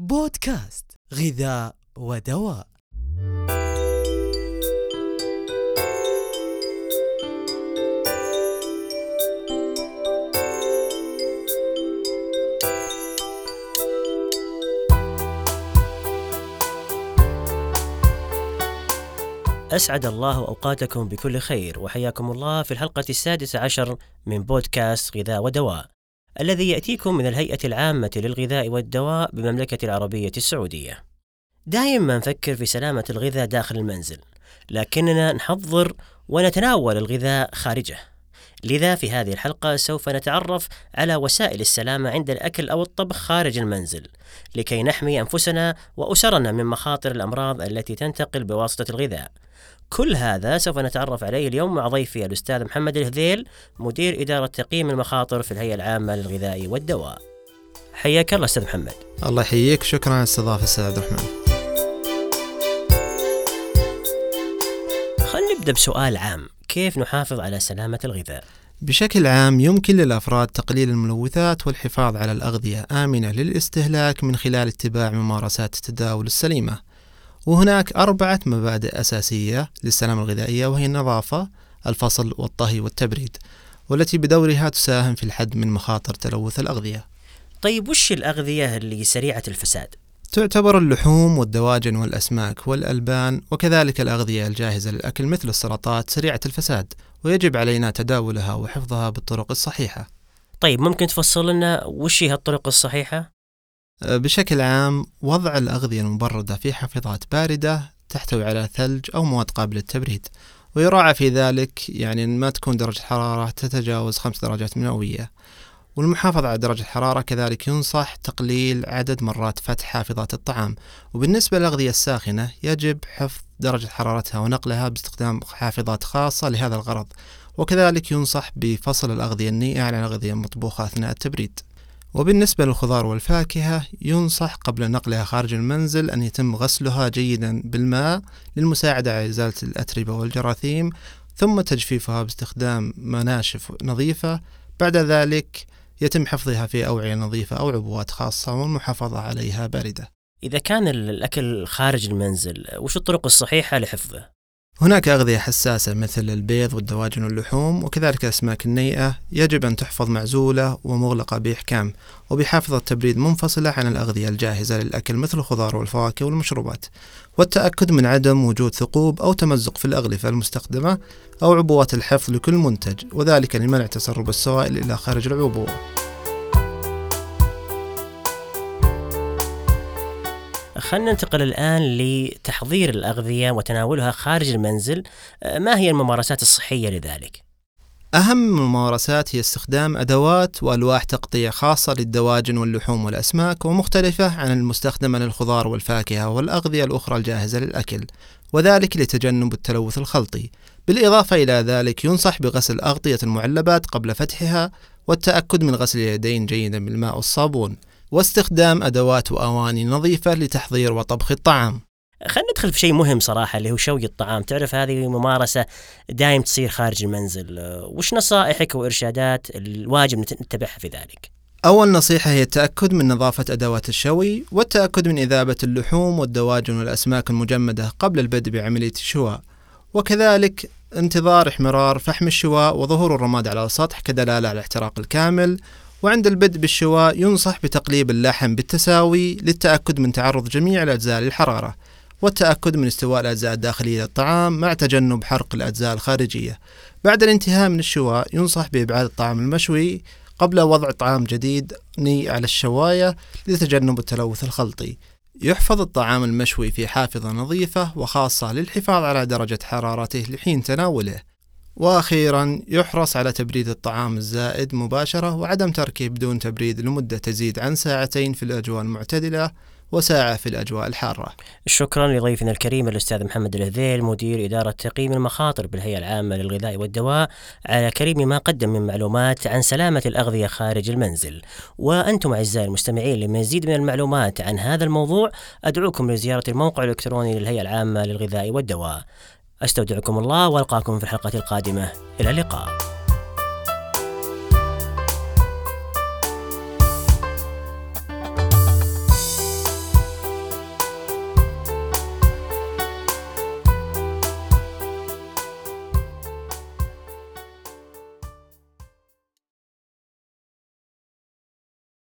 بودكاست غذاء ودواء. أسعد الله أوقاتكم بكل خير وحياكم الله في الحلقة السادسة عشر من بودكاست غذاء ودواء. الذي يأتيكم من الهيئة العامة للغذاء والدواء بمملكة العربية السعودية. دائما نفكر في سلامة الغذاء داخل المنزل، لكننا نحضر ونتناول الغذاء خارجه. لذا في هذه الحلقة سوف نتعرف على وسائل السلامة عند الأكل أو الطبخ خارج المنزل، لكي نحمي أنفسنا وأسرنا من مخاطر الأمراض التي تنتقل بواسطة الغذاء. كل هذا سوف نتعرف عليه اليوم مع ضيفي الأستاذ محمد الهذيل مدير إدارة تقييم المخاطر في الهيئة العامة للغذاء والدواء. حياك الله أستاذ محمد. الله يحييك شكرا على الاستضافة أستاذ عبد الرحمن. خلينا نبدأ بسؤال عام كيف نحافظ على سلامة الغذاء؟ بشكل عام يمكن للأفراد تقليل الملوثات والحفاظ على الأغذية آمنة للاستهلاك من خلال اتباع ممارسات التداول السليمة. وهناك أربعة مبادئ أساسية للسلامة الغذائية وهي النظافة الفصل والطهي والتبريد والتي بدورها تساهم في الحد من مخاطر تلوث الأغذية طيب وش الأغذية اللي سريعة الفساد؟ تعتبر اللحوم والدواجن والأسماك والألبان وكذلك الأغذية الجاهزة للأكل مثل السلطات سريعة الفساد ويجب علينا تداولها وحفظها بالطرق الصحيحة طيب ممكن تفصل لنا وش هي الطرق الصحيحة؟ أه، بشكل عام وضع الأغذية المبردة في حافظات باردة تحتوي على ثلج أو مواد قابلة للتبريد ويراعى في ذلك يعني ما تكون درجة الحرارة تتجاوز خمس درجات مئوية. والمحافظة على درجة الحرارة كذلك ينصح تقليل عدد مرات فتح حافظات الطعام. وبالنسبة للأغذية الساخنة يجب حفظ درجة حرارتها ونقلها باستخدام حافظات خاصة لهذا الغرض. وكذلك ينصح بفصل الأغذية النيئة عن الأغذية المطبوخة أثناء التبريد. وبالنسبة للخضار والفاكهة ينصح قبل نقلها خارج المنزل أن يتم غسلها جيدا بالماء للمساعدة على إزالة الأتربة والجراثيم ثم تجفيفها باستخدام مناشف نظيفة بعد ذلك يتم حفظها في أوعية نظيفة أو عبوات خاصة والمحافظة عليها باردة إذا كان الأكل خارج المنزل وش الطرق الصحيحة لحفظه؟ هناك أغذية حساسة مثل البيض والدواجن واللحوم وكذلك الأسماك النيئة يجب أن تحفظ معزولة ومغلقة بإحكام وبحافظة تبريد منفصلة عن الأغذية الجاهزة للأكل مثل الخضار والفواكه والمشروبات. والتأكد من عدم وجود ثقوب أو تمزق في الأغلفة المستخدمة أو عبوات الحفظ لكل منتج وذلك لمنع تسرب السوائل إلى خارج العبوة خلينا ننتقل الآن لتحضير الأغذية وتناولها خارج المنزل. آه، ما هي الممارسات الصحية لذلك؟ أهم الممارسات هي استخدام أدوات وألواح تغطية خاصة للدواجن واللحوم والأسماك ومختلفة عن المستخدمة للخضار والفاكهة والأغذية الأخرى الجاهزة للأكل وذلك لتجنب التلوث الخلطي. بالإضافة إلى ذلك ينصح بغسل أغطية المعلبات قبل فتحها والتأكد من غسل اليدين جيدا بالماء والصابون. واستخدام أدوات وأواني نظيفة لتحضير وطبخ الطعام. خلينا ندخل في شيء مهم صراحة اللي هو شوي الطعام. تعرف هذه ممارسة دائم تصير خارج المنزل. وش نصائحك وإرشادات الواجب نتبعها في ذلك؟ أول نصيحة هي التأكد من نظافة أدوات الشوي والتأكد من إذابة اللحوم والدواجن والأسماك المجمدة قبل البدء بعملية الشواء. وكذلك انتظار إحمرار فحم الشواء وظهور الرماد على السطح كدلالة على الاحتراق الكامل. وعند البدء بالشواء ينصح بتقليب اللحم بالتساوي للتأكد من تعرض جميع الأجزاء للحرارة والتأكد من استواء الأجزاء الداخلية للطعام مع تجنب حرق الأجزاء الخارجية. بعد الانتهاء من الشواء ينصح بإبعاد الطعام المشوي قبل وضع طعام جديد على الشواية لتجنب التلوث الخلطي. يحفظ الطعام المشوي في حافظة نظيفة وخاصة للحفاظ على درجة حرارته لحين تناوله. وأخيرا يحرص على تبريد الطعام الزائد مباشرة وعدم تركه بدون تبريد لمدة تزيد عن ساعتين في الأجواء المعتدلة وساعة في الأجواء الحارة. شكرا لضيفنا الكريم الأستاذ محمد الهذيل مدير إدارة تقييم المخاطر بالهيئة العامة للغذاء والدواء على كريم ما قدم من معلومات عن سلامة الأغذية خارج المنزل. وأنتم أعزائي المستمعين لمزيد من المعلومات عن هذا الموضوع أدعوكم لزيارة الموقع الإلكتروني للهيئة العامة للغذاء والدواء. أستودعكم الله وألقاكم في الحلقة القادمة. إلى اللقاء.